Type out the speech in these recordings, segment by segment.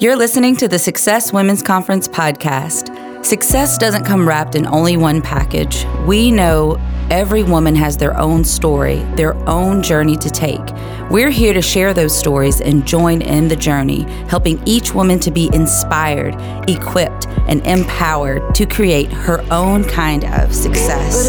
You're listening to the Success Women's Conference podcast. Success doesn't come wrapped in only one package. We know every woman has their own story, their own journey to take. We're here to share those stories and join in the journey, helping each woman to be inspired, equipped, and empowered to create her own kind of success.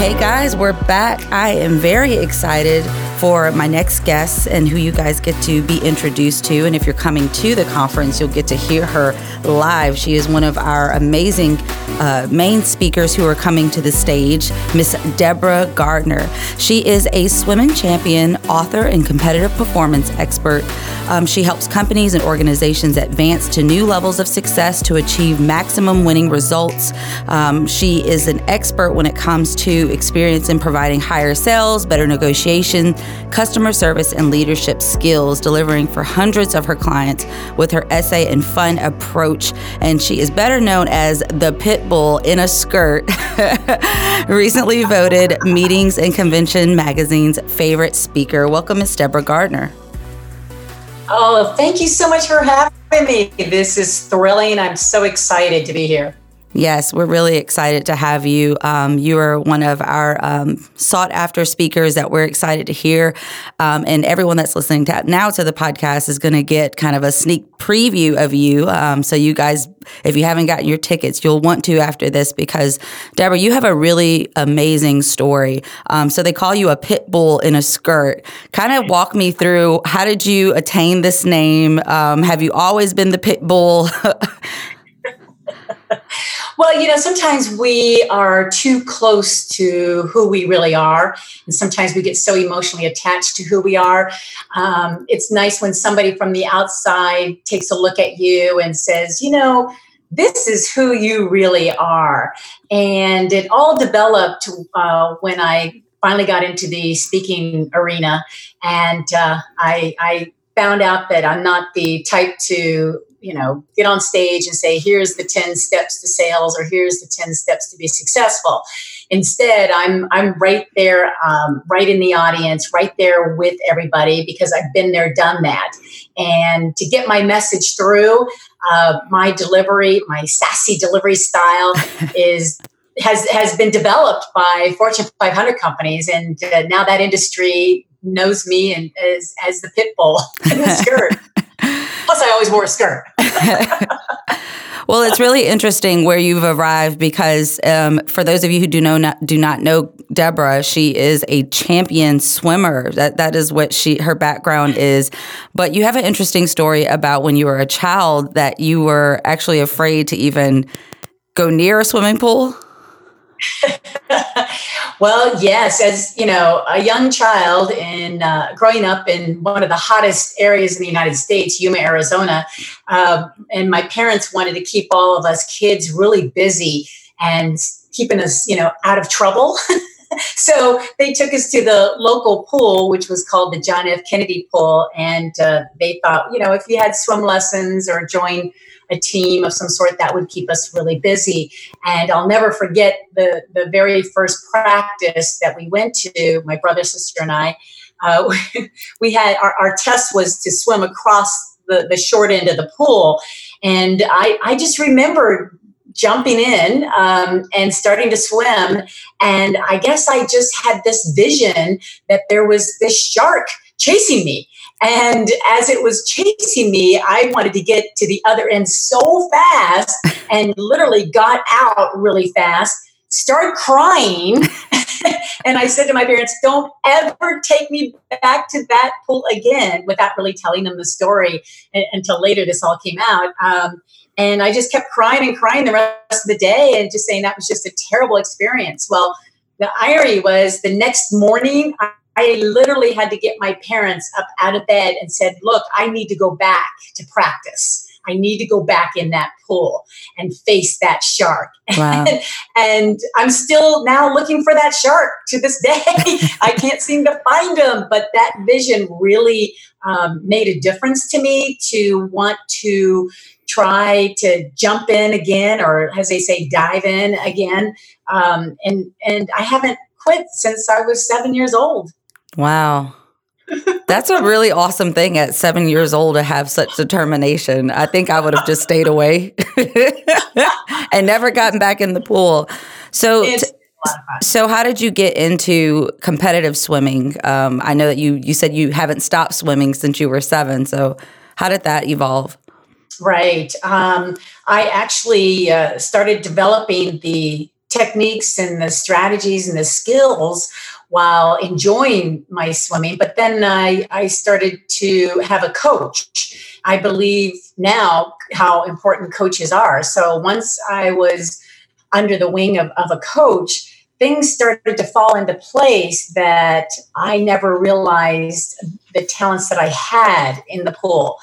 Hey guys, we're back. I am very excited for my next guest and who you guys get to be introduced to. And if you're coming to the conference, you'll get to hear her live. She is one of our amazing uh, main speakers who are coming to the stage, Miss Deborah Gardner. She is a swimming champion, author, and competitive performance expert. Um, she helps companies and organizations advance to new levels of success to achieve maximum winning results. Um, she is an expert when it comes to experience in providing higher sales, better negotiation, customer service, and leadership skills, delivering for hundreds of her clients with her essay and fun approach. And she is better known as the pit bull in a skirt. Recently voted Meetings and Convention Magazine's favorite speaker. Welcome, Miss Deborah Gardner. Oh, thank you so much for having me. This is thrilling. I'm so excited to be here. Yes, we're really excited to have you. Um, you are one of our um, sought after speakers that we're excited to hear. Um, and everyone that's listening to, now to the podcast is going to get kind of a sneak preview of you. Um, so, you guys, if you haven't gotten your tickets, you'll want to after this because, Deborah, you have a really amazing story. Um, so, they call you a pit bull in a skirt. Kind of walk me through how did you attain this name? Um, have you always been the pit bull? Well, you know, sometimes we are too close to who we really are. And sometimes we get so emotionally attached to who we are. Um, it's nice when somebody from the outside takes a look at you and says, you know, this is who you really are. And it all developed uh, when I finally got into the speaking arena. And uh, I, I found out that I'm not the type to you know get on stage and say here's the 10 steps to sales or here's the 10 steps to be successful. Instead i'm i'm right there um, right in the audience right there with everybody because i've been there done that. And to get my message through uh, my delivery my sassy delivery style is has has been developed by fortune 500 companies and uh, now that industry knows me and as as the pit bull in the skirt Plus, I always wore a skirt. well, it's really interesting where you've arrived because um, for those of you who do know not, do not know Deborah, she is a champion swimmer. That that is what she her background is. But you have an interesting story about when you were a child that you were actually afraid to even go near a swimming pool. well, yes, as you know, a young child in uh, growing up in one of the hottest areas in the United States, Yuma, Arizona, uh, and my parents wanted to keep all of us kids really busy and keeping us, you know, out of trouble. so they took us to the local pool, which was called the John F. Kennedy Pool, and uh, they thought, you know, if you had swim lessons or join a team of some sort that would keep us really busy. And I'll never forget the, the very first practice that we went to, my brother, sister, and I. Uh, we had our, our test was to swim across the, the short end of the pool. And I, I just remember jumping in um, and starting to swim. And I guess I just had this vision that there was this shark chasing me. And as it was chasing me, I wanted to get to the other end so fast and literally got out really fast, started crying. and I said to my parents, don't ever take me back to that pool again without really telling them the story until later this all came out. Um, and I just kept crying and crying the rest of the day and just saying that was just a terrible experience. Well, the irony was the next morning, I literally had to get my parents up out of bed and said, Look, I need to go back to practice. I need to go back in that pool and face that shark. Wow. and I'm still now looking for that shark to this day. I can't seem to find him, but that vision really um, made a difference to me to want to try to jump in again, or as they say, dive in again. Um, and and I haven't quit since I was seven years old. Wow. That's a really awesome thing at seven years old to have such determination. I think I would have just stayed away and never gotten back in the pool. So, t- so how did you get into competitive swimming? Um, I know that you you said you haven't stopped swimming since you were seven. So, how did that evolve? Right. Um, I actually uh, started developing the techniques and the strategies and the skills while enjoying my swimming. But then I, I started to have a coach. I believe now how important coaches are. So once I was under the wing of, of a coach, things started to fall into place that I never realized the talents that I had in the pool.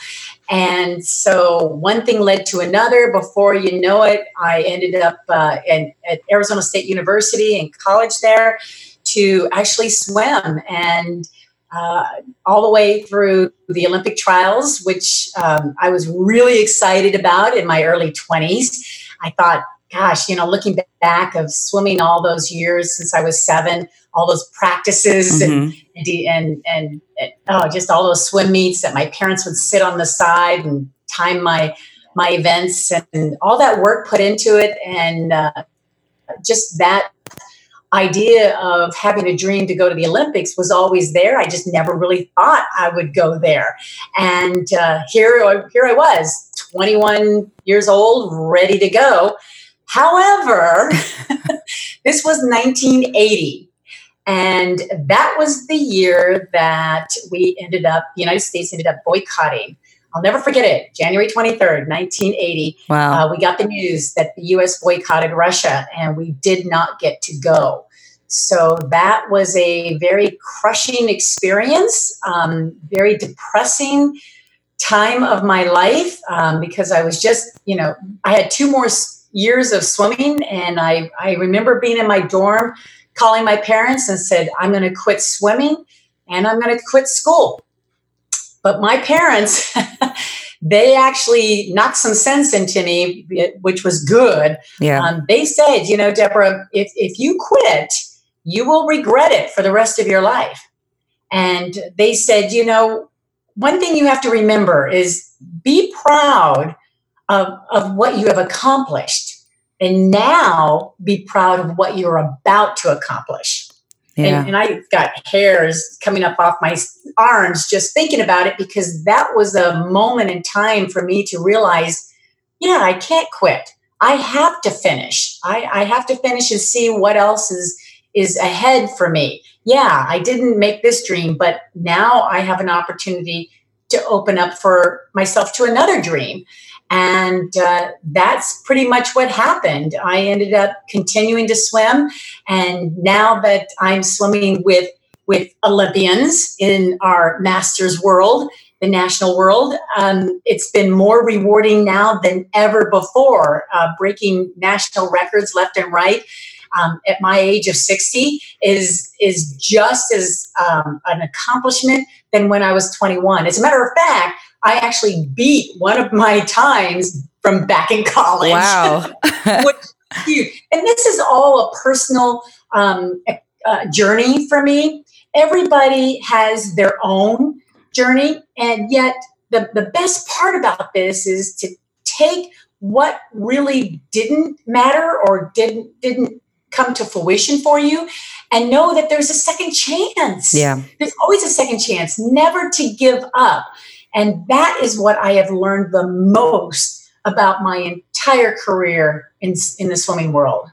And so one thing led to another. Before you know it, I ended up uh, in, at Arizona State University in college there to actually swim and uh, all the way through the Olympic trials, which um, I was really excited about in my early 20s. I thought, gosh, you know, looking back of swimming all those years since I was seven, all those practices mm-hmm. and, and, and, and, oh, just all those swim meets that my parents would sit on the side and time my, my events and all that work put into it. And uh, just that idea of having a dream to go to the Olympics was always there. I just never really thought I would go there. And uh, here, here I was, 21 years old, ready to go. However, this was 1980. And that was the year that we ended up, the United States ended up boycotting. I'll never forget it. January 23rd, 1980. Wow. Uh, we got the news that the US boycotted Russia and we did not get to go. So that was a very crushing experience, um, very depressing time of my life um, because I was just, you know, I had two more years of swimming and I, I remember being in my dorm calling my parents and said, I'm going to quit swimming and I'm going to quit school. But my parents, they actually knocked some sense into me, which was good. Yeah. Um, they said, you know, Deborah, if, if you quit, you will regret it for the rest of your life. And they said, you know, one thing you have to remember is be proud of, of what you have accomplished and now be proud of what you're about to accomplish. Yeah. And, and I got hairs coming up off my arms just thinking about it because that was a moment in time for me to realize, yeah, I can't quit. I have to finish. I, I have to finish and see what else is is ahead for me. Yeah, I didn't make this dream, but now I have an opportunity to open up for myself to another dream. And uh, that's pretty much what happened. I ended up continuing to swim. And now that I'm swimming with, with Olympians in our master's world, the national world, um, it's been more rewarding now than ever before, uh, breaking national records left and right. Um, at my age of 60 is is just as um, an accomplishment than when I was 21. As a matter of fact, I actually beat one of my times from back in college. Wow. and this is all a personal um, uh, journey for me. Everybody has their own journey. And yet, the, the best part about this is to take what really didn't matter or didn't didn't come to fruition for you and know that there's a second chance. Yeah. There's always a second chance, never to give up. And that is what I have learned the most about my entire career in, in the swimming world.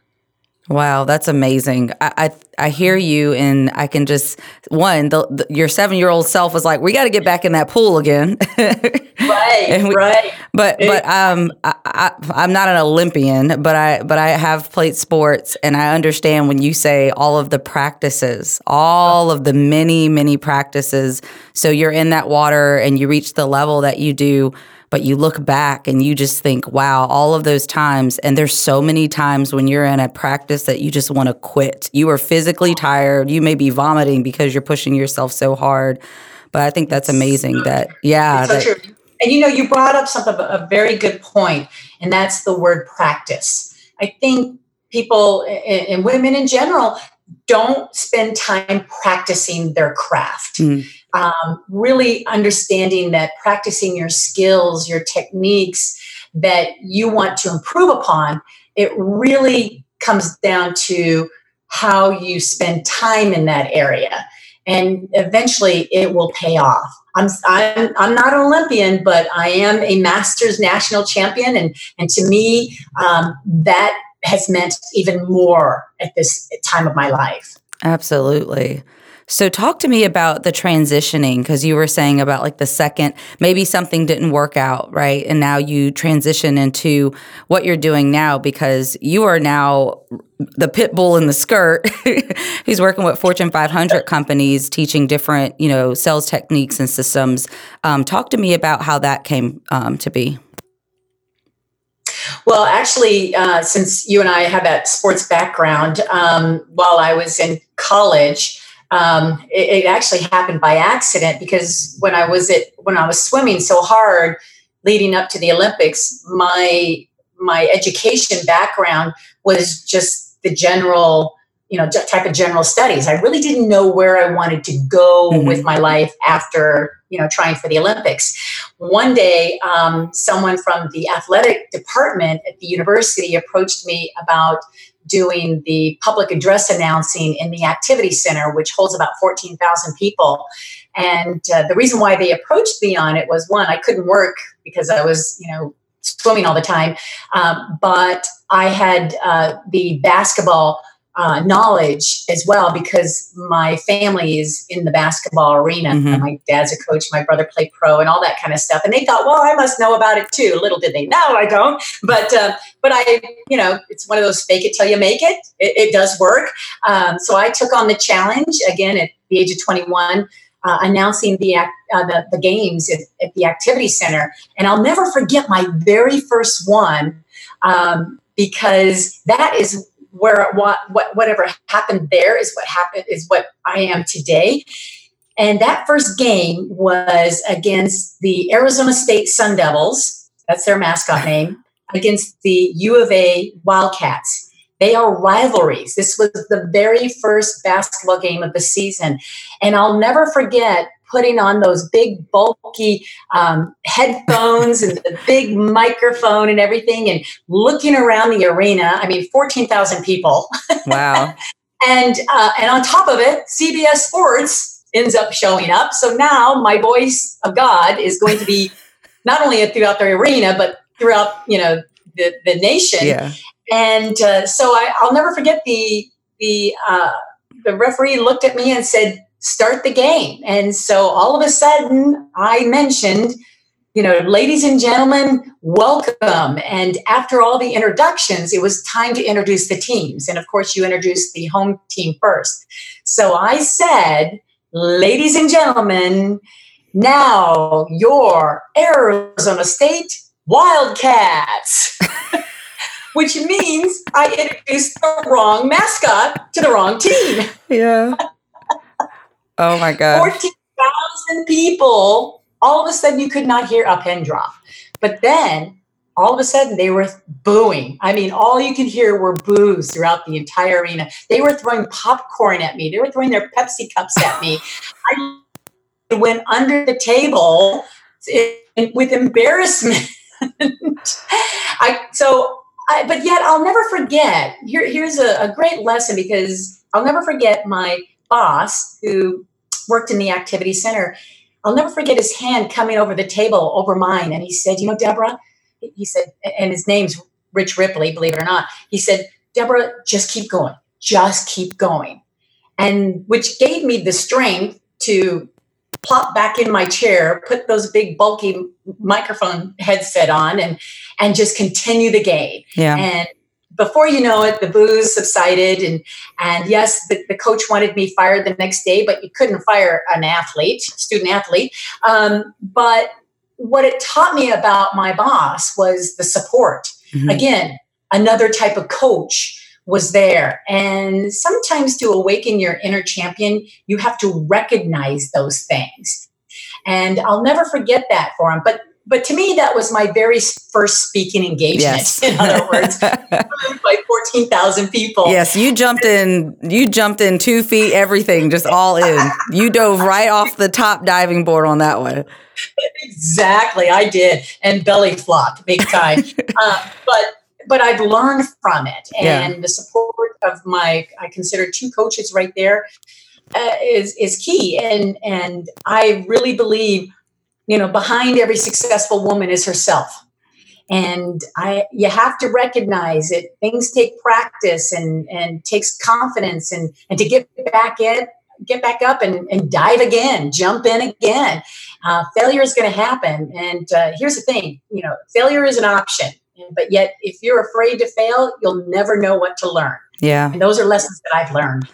Wow, that's amazing. I, I, I hear you, and I can just one. The, the, your seven year old self was like, "We got to get back in that pool again." right, we, right. But but um, I, I, am not an Olympian, but I but I have played sports, and I understand when you say all of the practices, all of the many many practices. So you're in that water, and you reach the level that you do but you look back and you just think, wow, all of those times. And there's so many times when you're in a practice that you just want to quit. You are physically tired. You may be vomiting because you're pushing yourself so hard. But I think that's amazing that, yeah. So that, and you know, you brought up something, a very good point, and that's the word practice. I think people and women in general, don't spend time practicing their craft. Mm. Um, really understanding that practicing your skills, your techniques that you want to improve upon, it really comes down to how you spend time in that area. And eventually it will pay off. I'm, I'm, I'm not an Olympian, but I am a Masters national champion. And, and to me, um, that has meant even more at this time of my life. Absolutely. So, talk to me about the transitioning because you were saying about like the second, maybe something didn't work out, right? And now you transition into what you're doing now because you are now the pit bull in the skirt. He's working with Fortune 500 companies, teaching different, you know, sales techniques and systems. Um, talk to me about how that came um, to be. Well, actually, uh, since you and I have that sports background, um, while I was in college, um, it, it, actually happened by accident because when I was at when I was swimming so hard leading up to the Olympics, my my education background was just the general you know type of general studies. I really didn't know where I wanted to go mm-hmm. with my life after you know trying for the Olympics. One day, um, someone from the athletic department at the university approached me about doing the public address announcing in the activity center, which holds about 14,000 people. And uh, the reason why they approached me on it was one, I couldn't work because I was, you know, swimming all the time. Um, but I had uh, the basketball uh, knowledge as well because my family is in the basketball arena. Mm-hmm. My dad's a coach, my brother played pro, and all that kind of stuff. And they thought, well, I must know about it too. Little did they know I don't. But uh, but I, you know, it's one of those fake it till you make it. It, it does work. Um, so I took on the challenge again at the age of 21. Uh, announcing the, uh, the, the games at, at, the activity center, and I'll never forget my very first one um, because that is where what, what whatever happened there is what happened is what I am today. And that first game was against the Arizona State Sun Devils. That's their mascot name. Against the U of A Wildcats. They are rivalries. This was the very first basketball game of the season. And I'll never forget putting on those big bulky um, headphones and the big microphone and everything and looking around the arena. I mean 14000 people. Wow. And uh, and on top of it cbs sports ends up showing up. So now my voice of god is going to be not only throughout the arena but throughout you know the, the nation. Yeah. and uh, so I, i'll never forget the the uh, the referee looked at me and said start the game. And so all of a sudden, I mentioned, you know, ladies and gentlemen, welcome. And after all the introductions, it was time to introduce the teams. And of course, you introduced the home team first. So I said, ladies and gentlemen, now your Arizona State Wildcats. Which means I introduced the wrong mascot to the wrong team. Yeah. Oh my God. 14,000 people. All of a sudden, you could not hear a pin drop. But then all of a sudden they were booing. I mean, all you could hear were boos throughout the entire arena. They were throwing popcorn at me. They were throwing their Pepsi cups at me. I went under the table with embarrassment. I so, I, but yet I'll never forget. Here, here's a, a great lesson because I'll never forget my boss who worked in the activity center. I'll never forget his hand coming over the table over mine. And he said, You know, Deborah, he said, and his name's Rich Ripley, believe it or not. He said, Deborah, just keep going. Just keep going. And which gave me the strength to plop back in my chair, put those big bulky microphone headset on and and just continue the game. Yeah. And before you know it, the boos subsided, and and yes, the, the coach wanted me fired the next day, but you couldn't fire an athlete, student athlete. Um, but what it taught me about my boss was the support. Mm-hmm. Again, another type of coach was there. And sometimes to awaken your inner champion, you have to recognize those things. And I'll never forget that for him. But but to me, that was my very first speaking engagement. Yes. In other words, by fourteen thousand people. Yes, you jumped in. You jumped in two feet, everything, just all in. You dove right off the top diving board on that one. Exactly, I did, and belly flop big time. uh, but but I've learned from it, and yeah. the support of my I consider two coaches right there uh, is is key, and and I really believe you know behind every successful woman is herself. And i you have to recognize it. Things take practice and and takes confidence and and to get back in get back up and, and dive again jump in again. Uh, failure is going to happen. And uh, here's the thing you know failure is an option but yet if you're afraid to fail you'll never know what to learn. Yeah. And those are lessons that i've learned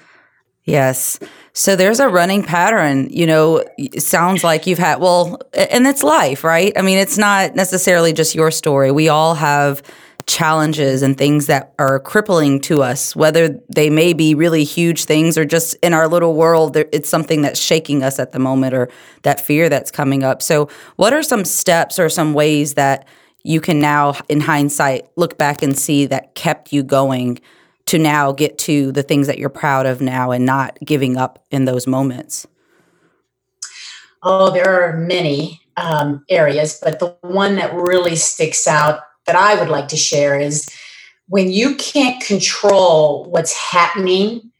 Yes. So there's a running pattern, you know, sounds like you've had, well, and it's life, right? I mean, it's not necessarily just your story. We all have challenges and things that are crippling to us, whether they may be really huge things or just in our little world, it's something that's shaking us at the moment or that fear that's coming up. So, what are some steps or some ways that you can now, in hindsight, look back and see that kept you going? To now get to the things that you're proud of now and not giving up in those moments? Oh, there are many um, areas, but the one that really sticks out that I would like to share is when you can't control what's happening,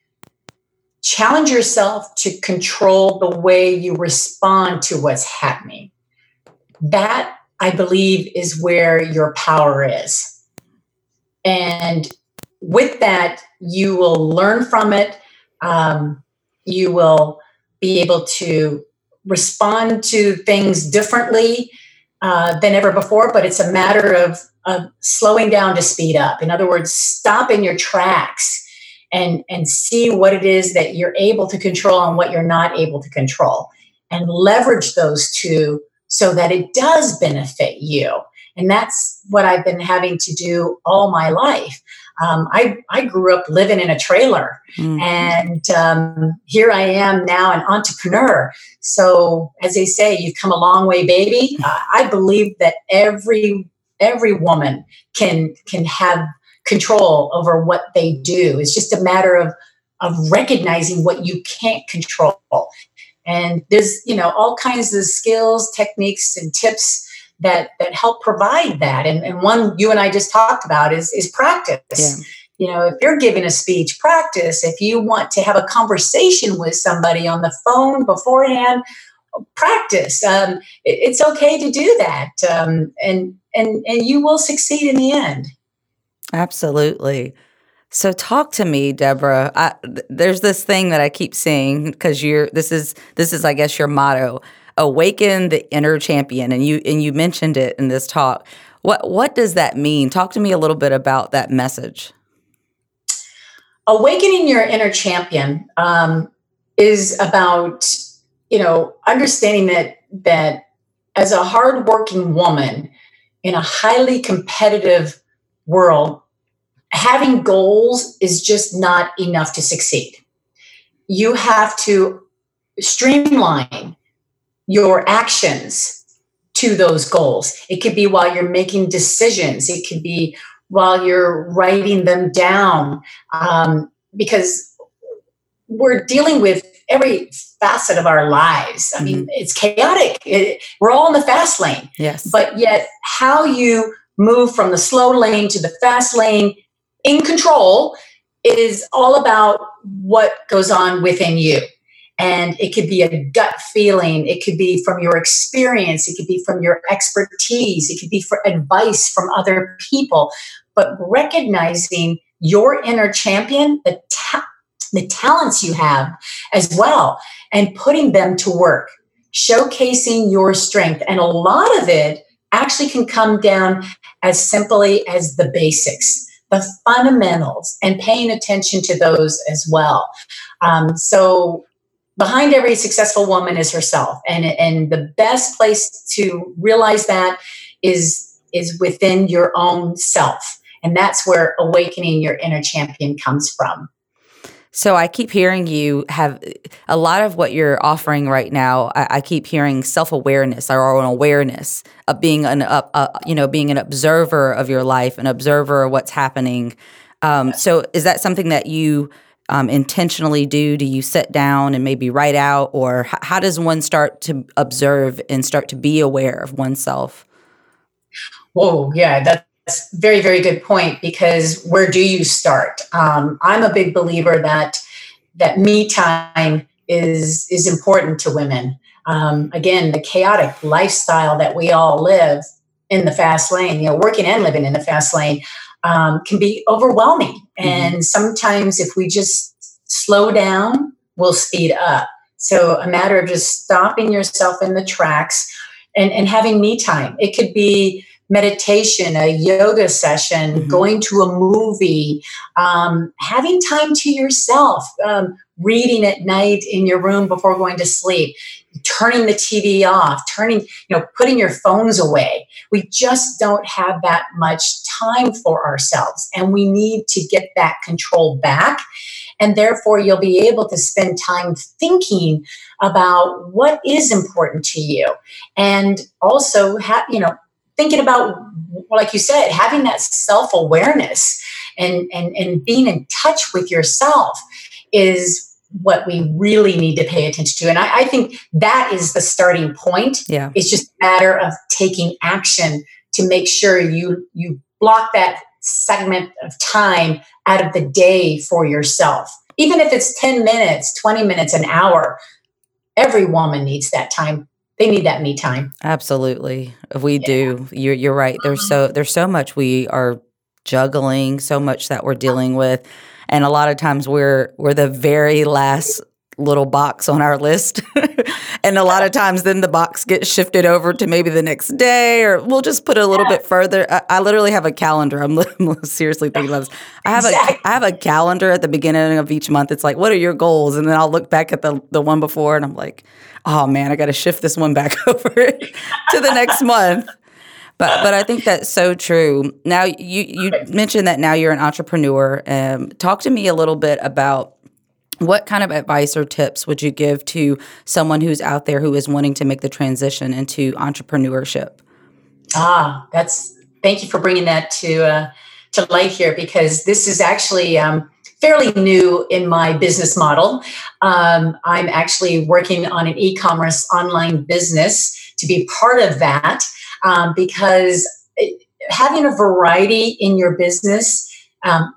challenge yourself to control the way you respond to what's happening. That, I believe, is where your power is. And with that, you will learn from it. Um, you will be able to respond to things differently uh, than ever before, but it's a matter of, of slowing down to speed up. In other words, stop in your tracks and, and see what it is that you're able to control and what you're not able to control, and leverage those two so that it does benefit you. And that's what I've been having to do all my life um, I, I grew up living in a trailer mm-hmm. and um, here I am now an entrepreneur. So as they say, you've come a long way, baby. Uh, I believe that every every woman can can have control over what they do. It's just a matter of of recognizing what you can't control. And there's you know all kinds of skills, techniques, and tips that that help provide that. And, and one you and I just talked about is is practice. Yeah. You know, if you're giving a speech, practice. If you want to have a conversation with somebody on the phone beforehand, practice. Um, it, it's okay to do that, um, and and and you will succeed in the end. Absolutely. So talk to me, Deborah. I, th- there's this thing that I keep seeing because you're. This is this is I guess your motto awaken the inner champion. And you and you mentioned it in this talk. What what does that mean? Talk to me a little bit about that message. Awakening your inner champion um, is about you know understanding that that as a hardworking woman in a highly competitive world having goals is just not enough to succeed. You have to streamline your actions to those goals. It could be while you're making decisions, it could be while you're writing them down, um, because we're dealing with every facet of our lives. I mean, mm-hmm. it's chaotic. It, we're all in the fast lane. Yes. But yet, how you move from the slow lane to the fast lane in control is all about what goes on within you. And it could be a gut feeling, it could be from your experience, it could be from your expertise, it could be for advice from other people. But recognizing your inner champion, the, ta- the talents you have as well, and putting them to work, showcasing your strength. And a lot of it actually can come down as simply as the basics the fundamentals and paying attention to those as well. Um, so behind every successful woman is herself and and the best place to realize that is is within your own self and that's where awakening your inner champion comes from So I keep hearing you have a lot of what you're offering right now. I, I keep hearing self awareness or an awareness of being an uh, uh, you know being an observer of your life, an observer of what's happening. Um, so is that something that you um, intentionally do? Do you sit down and maybe write out, or h- how does one start to observe and start to be aware of oneself? Whoa, yeah, that, that's very, very good point because where do you start? Um, I'm a big believer that that me time is is important to women. Um, again, the chaotic lifestyle that we all live in the fast lane, you know, working and living in the fast lane, um, can be overwhelming. Mm-hmm. And sometimes, if we just slow down, we'll speed up. So, a matter of just stopping yourself in the tracks and, and having me time. It could be meditation, a yoga session, mm-hmm. going to a movie, um, having time to yourself, um, reading at night in your room before going to sleep, turning the TV off, turning, you know, putting your phones away. We just don't have that much time for ourselves, and we need to get that control back. And therefore, you'll be able to spend time thinking about what is important to you, and also, have you know, thinking about, like you said, having that self awareness and, and, and being in touch with yourself is what we really need to pay attention to. And I, I, think that is the starting point. Yeah. It's just a matter of taking action to make sure you you block that segment of time out of the day for yourself. Even if it's 10 minutes, 20 minutes, an hour, every woman needs that time they need that me time. Absolutely. We yeah. do. You're you're right. There's so there's so much we are juggling, so much that we're dealing with. And a lot of times we're we're the very last little box on our list. and a lot of times then the box gets shifted over to maybe the next day or we'll just put it a little yeah. bit further. I, I, literally have a calendar. I'm, I'm, seriously thinking about this. I have exactly. a I have a calendar at the beginning of each month. It's like, what are your goals? And then I'll look back at the the one before and I'm like, oh man, I got to shift this one back over to the next month. But but I think that's so true. Now you you mentioned that now you're an entrepreneur. Um, talk to me a little bit about what kind of advice or tips would you give to someone who's out there who is wanting to make the transition into entrepreneurship? Ah, that's thank you for bringing that to uh, to light here because this is actually um, fairly new in my business model. Um, I'm actually working on an e-commerce online business to be part of that um, because it, having a variety in your business um,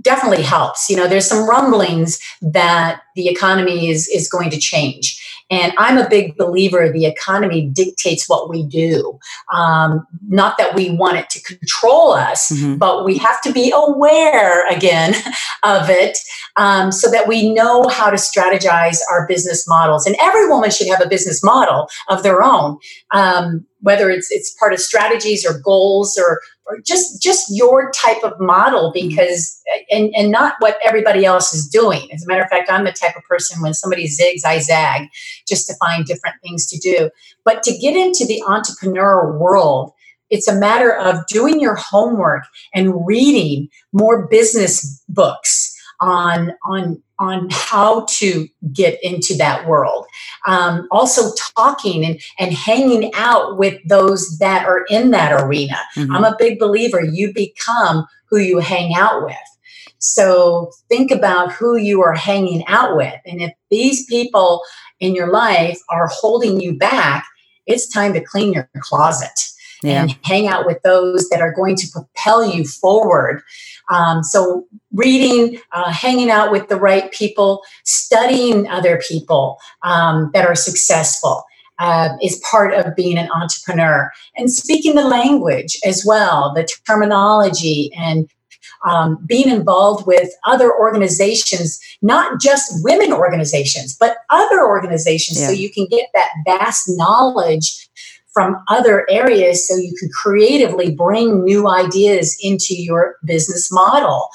definitely helps. You know, there's some rumblings that the economy is is going to change, and I'm a big believer the economy dictates what we do. Um, not that we want it to control us, mm-hmm. but we have to be aware again of it um, so that we know how to strategize our business models. And every woman should have a business model of their own. Um, whether it's it's part of strategies or goals or or just just your type of model mm-hmm. because and and not what everybody else is doing. As a matter of fact i'm the type of person when somebody zigs i zag just to find different things to do. But to get into the entrepreneur world it's a matter of doing your homework and reading more business books on on on how to get into that world. Um, also, talking and, and hanging out with those that are in that arena. Mm-hmm. I'm a big believer you become who you hang out with. So, think about who you are hanging out with. And if these people in your life are holding you back, it's time to clean your closet yeah. and hang out with those that are going to propel you forward. Um, so, reading, uh, hanging out with the right people, studying other people um, that are successful. Uh, is part of being an entrepreneur and speaking the language as well, the terminology and um, being involved with other organizations, not just women organizations, but other organizations, yeah. so you can get that vast knowledge from other areas so you can creatively bring new ideas into your business model.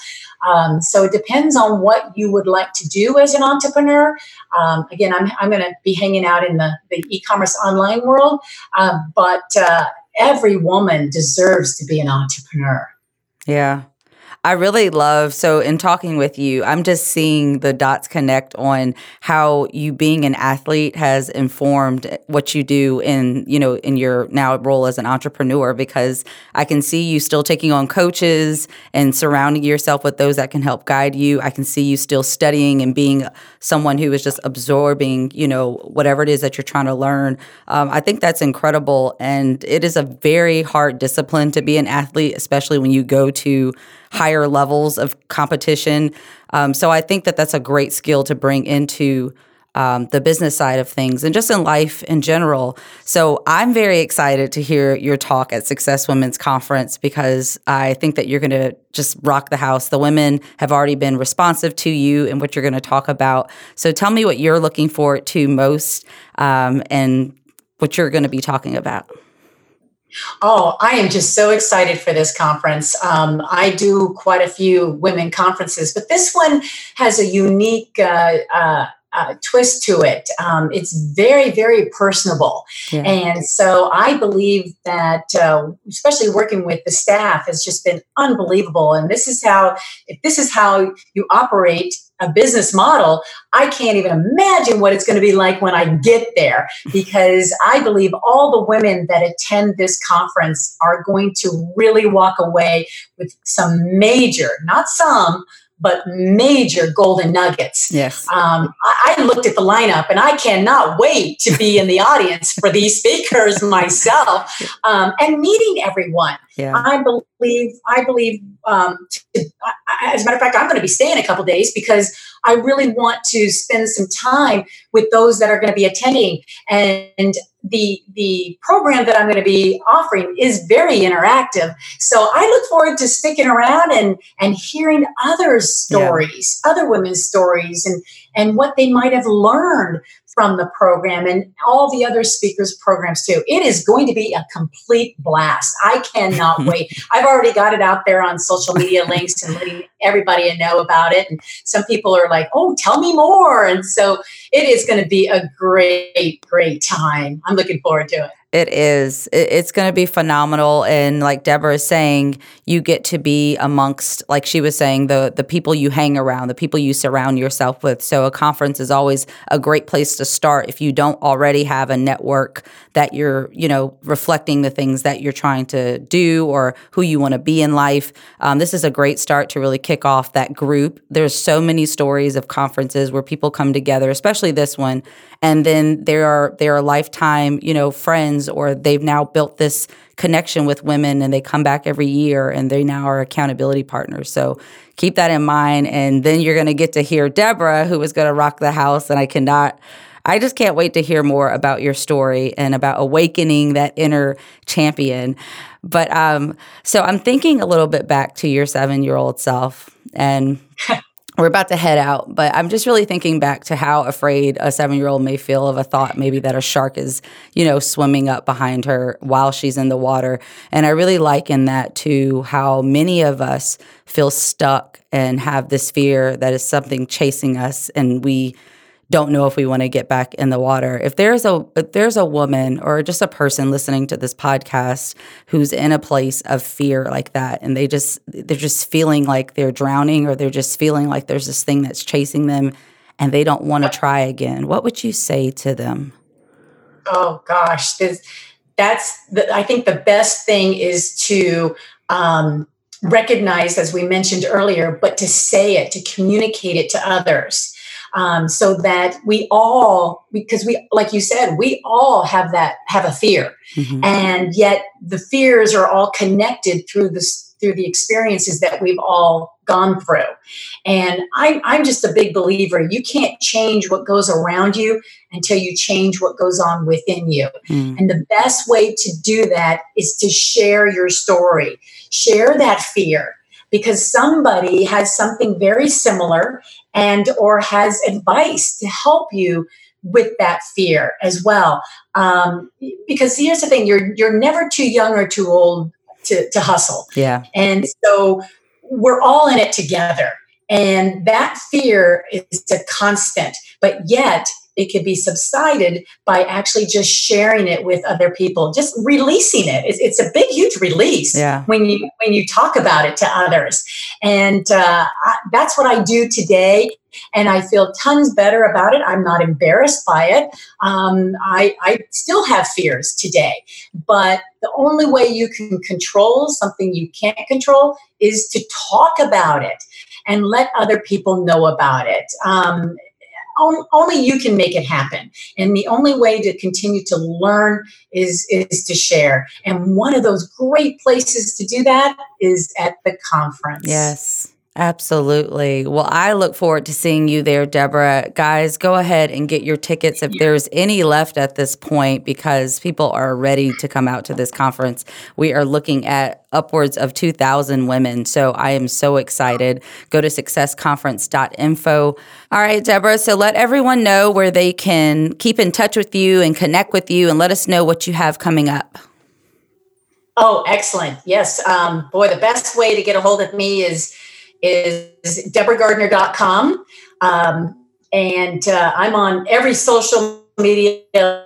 Um, so it depends on what you would like to do as an entrepreneur. Um, again, I'm, I'm going to be hanging out in the, the e commerce online world, uh, but uh, every woman deserves to be an entrepreneur. Yeah. I really love so in talking with you, I'm just seeing the dots connect on how you being an athlete has informed what you do in, you know, in your now role as an entrepreneur because I can see you still taking on coaches and surrounding yourself with those that can help guide you. I can see you still studying and being someone who is just absorbing, you know, whatever it is that you're trying to learn. Um, I think that's incredible and it is a very hard discipline to be an athlete, especially when you go to higher levels of competition. Um, so I think that that's a great skill to bring into um, the business side of things and just in life in general. So I'm very excited to hear your talk at Success Women's Conference because I think that you're going to just rock the house. The women have already been responsive to you and what you're going to talk about. So tell me what you're looking forward to most um, and what you're going to be talking about. Oh, I am just so excited for this conference. Um, I do quite a few women conferences, but this one has a unique uh, uh, uh, twist to it. Um, it's very, very personable. Yeah. And so I believe that, uh, especially working with the staff, has just been unbelievable. And this is how, if this is how you operate a business model, I can't even imagine what it's going to be like when I get there. Because I believe all the women that attend this conference are going to really walk away with some major, not some, but major golden nuggets. Yes. Um, I, I, looked at the lineup and I cannot wait to be in the audience for these speakers myself um, and meeting everyone. Yeah. I believe, I believe, um, to, as a matter of fact, I'm going to be staying a couple days because I really want to spend some time with those that are going to be attending. And the the program that I'm going to be offering is very interactive. So I look forward to sticking around and and hearing other stories, yeah. other women's stories, and and what they might have learned from the program and all the other speakers programs too. It is going to be a complete blast. I cannot wait. I've already got it out there on social media links and letting everybody know about it. And some people are like, "Oh, tell me more." And so it is going to be a great, great time. I'm looking forward to it. It is. It's going to be phenomenal, and like Deborah is saying, you get to be amongst, like she was saying, the the people you hang around, the people you surround yourself with. So a conference is always a great place to start if you don't already have a network that you're, you know, reflecting the things that you're trying to do or who you want to be in life. Um, this is a great start to really kick off that group. There's so many stories of conferences where people come together, especially this one, and then there are there are lifetime, you know, friends or they've now built this connection with women and they come back every year and they now are accountability partners. So keep that in mind. And then you're going to get to hear Deborah, who is going to rock the house. And I cannot I just can't wait to hear more about your story and about awakening that inner champion. But um, so I'm thinking a little bit back to your seven year old self, and we're about to head out. But I'm just really thinking back to how afraid a seven year old may feel of a thought, maybe that a shark is, you know, swimming up behind her while she's in the water. And I really liken that to how many of us feel stuck and have this fear that is something chasing us, and we don't know if we want to get back in the water. If there's a if there's a woman or just a person listening to this podcast who's in a place of fear like that and they just they're just feeling like they're drowning or they're just feeling like there's this thing that's chasing them and they don't want to try again, what would you say to them? Oh gosh, this, that's the, I think the best thing is to um, recognize, as we mentioned earlier, but to say it, to communicate it to others um, so that we all because we like you said we all have that have a fear. Mm-hmm. and yet the fears are all connected through this through the experiences that we've all gone through. And I'm, I'm just a big believer you can't change what goes around you until you change what goes on within you. Mm. and the best way to do that is to share your story. Share that fear because somebody has something very similar and or has advice to help you with that fear as well. Um, because here's the thing you're you're never too young or too old to, to hustle. Yeah. And so we're all in it together. And that fear is a constant but yet it could be subsided by actually just sharing it with other people, just releasing it. It's, it's a big, huge release yeah. when you when you talk about it to others, and uh, I, that's what I do today. And I feel tons better about it. I'm not embarrassed by it. Um, I, I still have fears today, but the only way you can control something you can't control is to talk about it and let other people know about it. Um, only you can make it happen. And the only way to continue to learn is, is to share. And one of those great places to do that is at the conference. Yes. Absolutely. Well, I look forward to seeing you there, Deborah. Guys, go ahead and get your tickets if there's any left at this point because people are ready to come out to this conference. We are looking at upwards of 2,000 women. So I am so excited. Go to successconference.info. All right, Deborah. So let everyone know where they can keep in touch with you and connect with you and let us know what you have coming up. Oh, excellent. Yes. Um, boy, the best way to get a hold of me is is deborahgardner.com. Um, and uh, I'm on every social media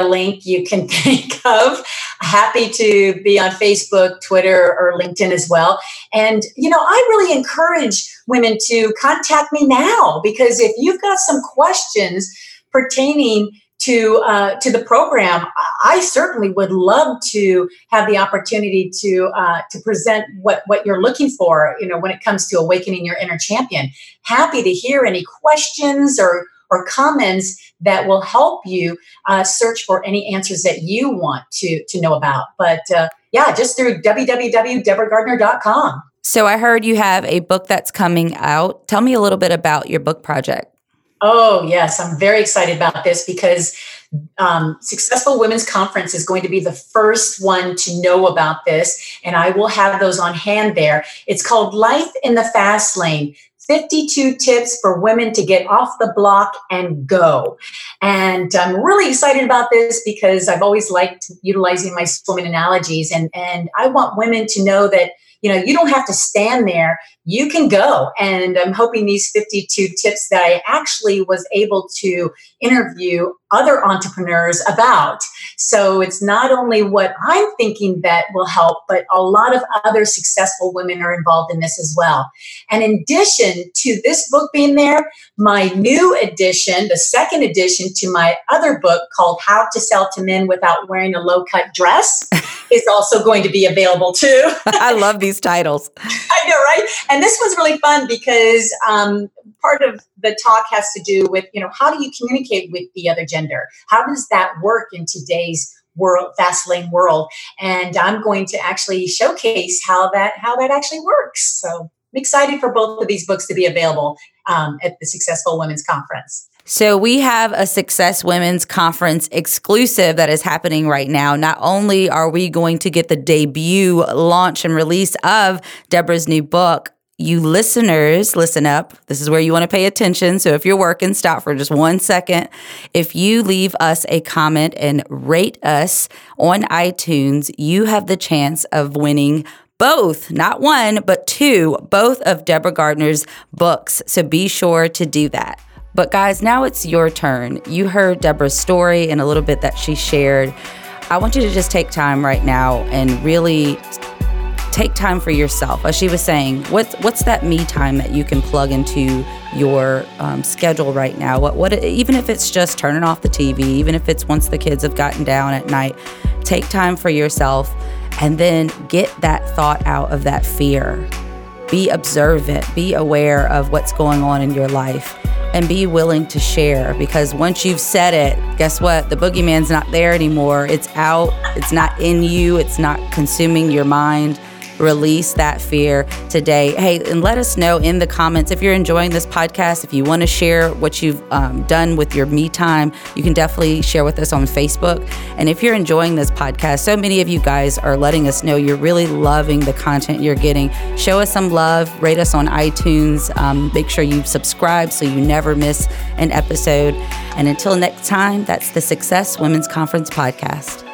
link you can think of. Happy to be on Facebook, Twitter, or LinkedIn as well. And, you know, I really encourage women to contact me now because if you've got some questions pertaining to uh, to the program, I certainly would love to have the opportunity to uh, to present what what you're looking for. You know, when it comes to awakening your inner champion. Happy to hear any questions or or comments that will help you uh, search for any answers that you want to to know about. But uh, yeah, just through www.deborahgardner.com. So I heard you have a book that's coming out. Tell me a little bit about your book project. Oh, yes. I'm very excited about this because um, Successful Women's Conference is going to be the first one to know about this. And I will have those on hand there. It's called Life in the Fast Lane 52 tips for women to get off the block and go. And I'm really excited about this because I've always liked utilizing my swimming analogies. And, and I want women to know that you know you don't have to stand there. You can go. And i'm hoping these 52 tips that i actually was able to interview other entrepreneurs about. So it's not only what i'm thinking that will help but a lot of other successful women are involved in this as well. And in addition to this book being there my new edition the second edition to my other book called how to sell to men without wearing a low cut dress is also going to be available too. I love these titles. I know right? And this was really fun because um, part of the talk has to do with you know how do you communicate with the other gender? How does that work in today's world fast lane world? And i'm going to actually showcase how that how that actually works. So i'm excited for both of these books to be available um, at the successful women's conference so we have a Success Women's Conference exclusive that is happening right now. Not only are we going to get the debut launch and release of Deborah's new book, you listeners, listen up. This is where you want to pay attention. So if you're working, stop for just one second. If you leave us a comment and rate us on iTunes, you have the chance of winning both, not one, but two, both of Deborah Gardner's books. So be sure to do that. But guys, now it's your turn. You heard Deborah's story and a little bit that she shared. I want you to just take time right now and really take time for yourself. As she was saying, what's what's that me time that you can plug into your um, schedule right now? What what even if it's just turning off the TV, even if it's once the kids have gotten down at night, take time for yourself, and then get that thought out of that fear. Be observant. Be aware of what's going on in your life. And be willing to share because once you've said it, guess what? The boogeyman's not there anymore. It's out. It's not in you. It's not consuming your mind release that fear today. Hey, and let us know in the comments if you're enjoying this podcast. If you want to share what you've um, done with your me time, you can definitely share with us on Facebook. And if you're enjoying this podcast, so many of you guys are letting us know you're really loving the content you're getting. Show us some love, rate us on iTunes, um, make sure you subscribe so you never miss an episode. And until next time, that's the Success Women's Conference podcast.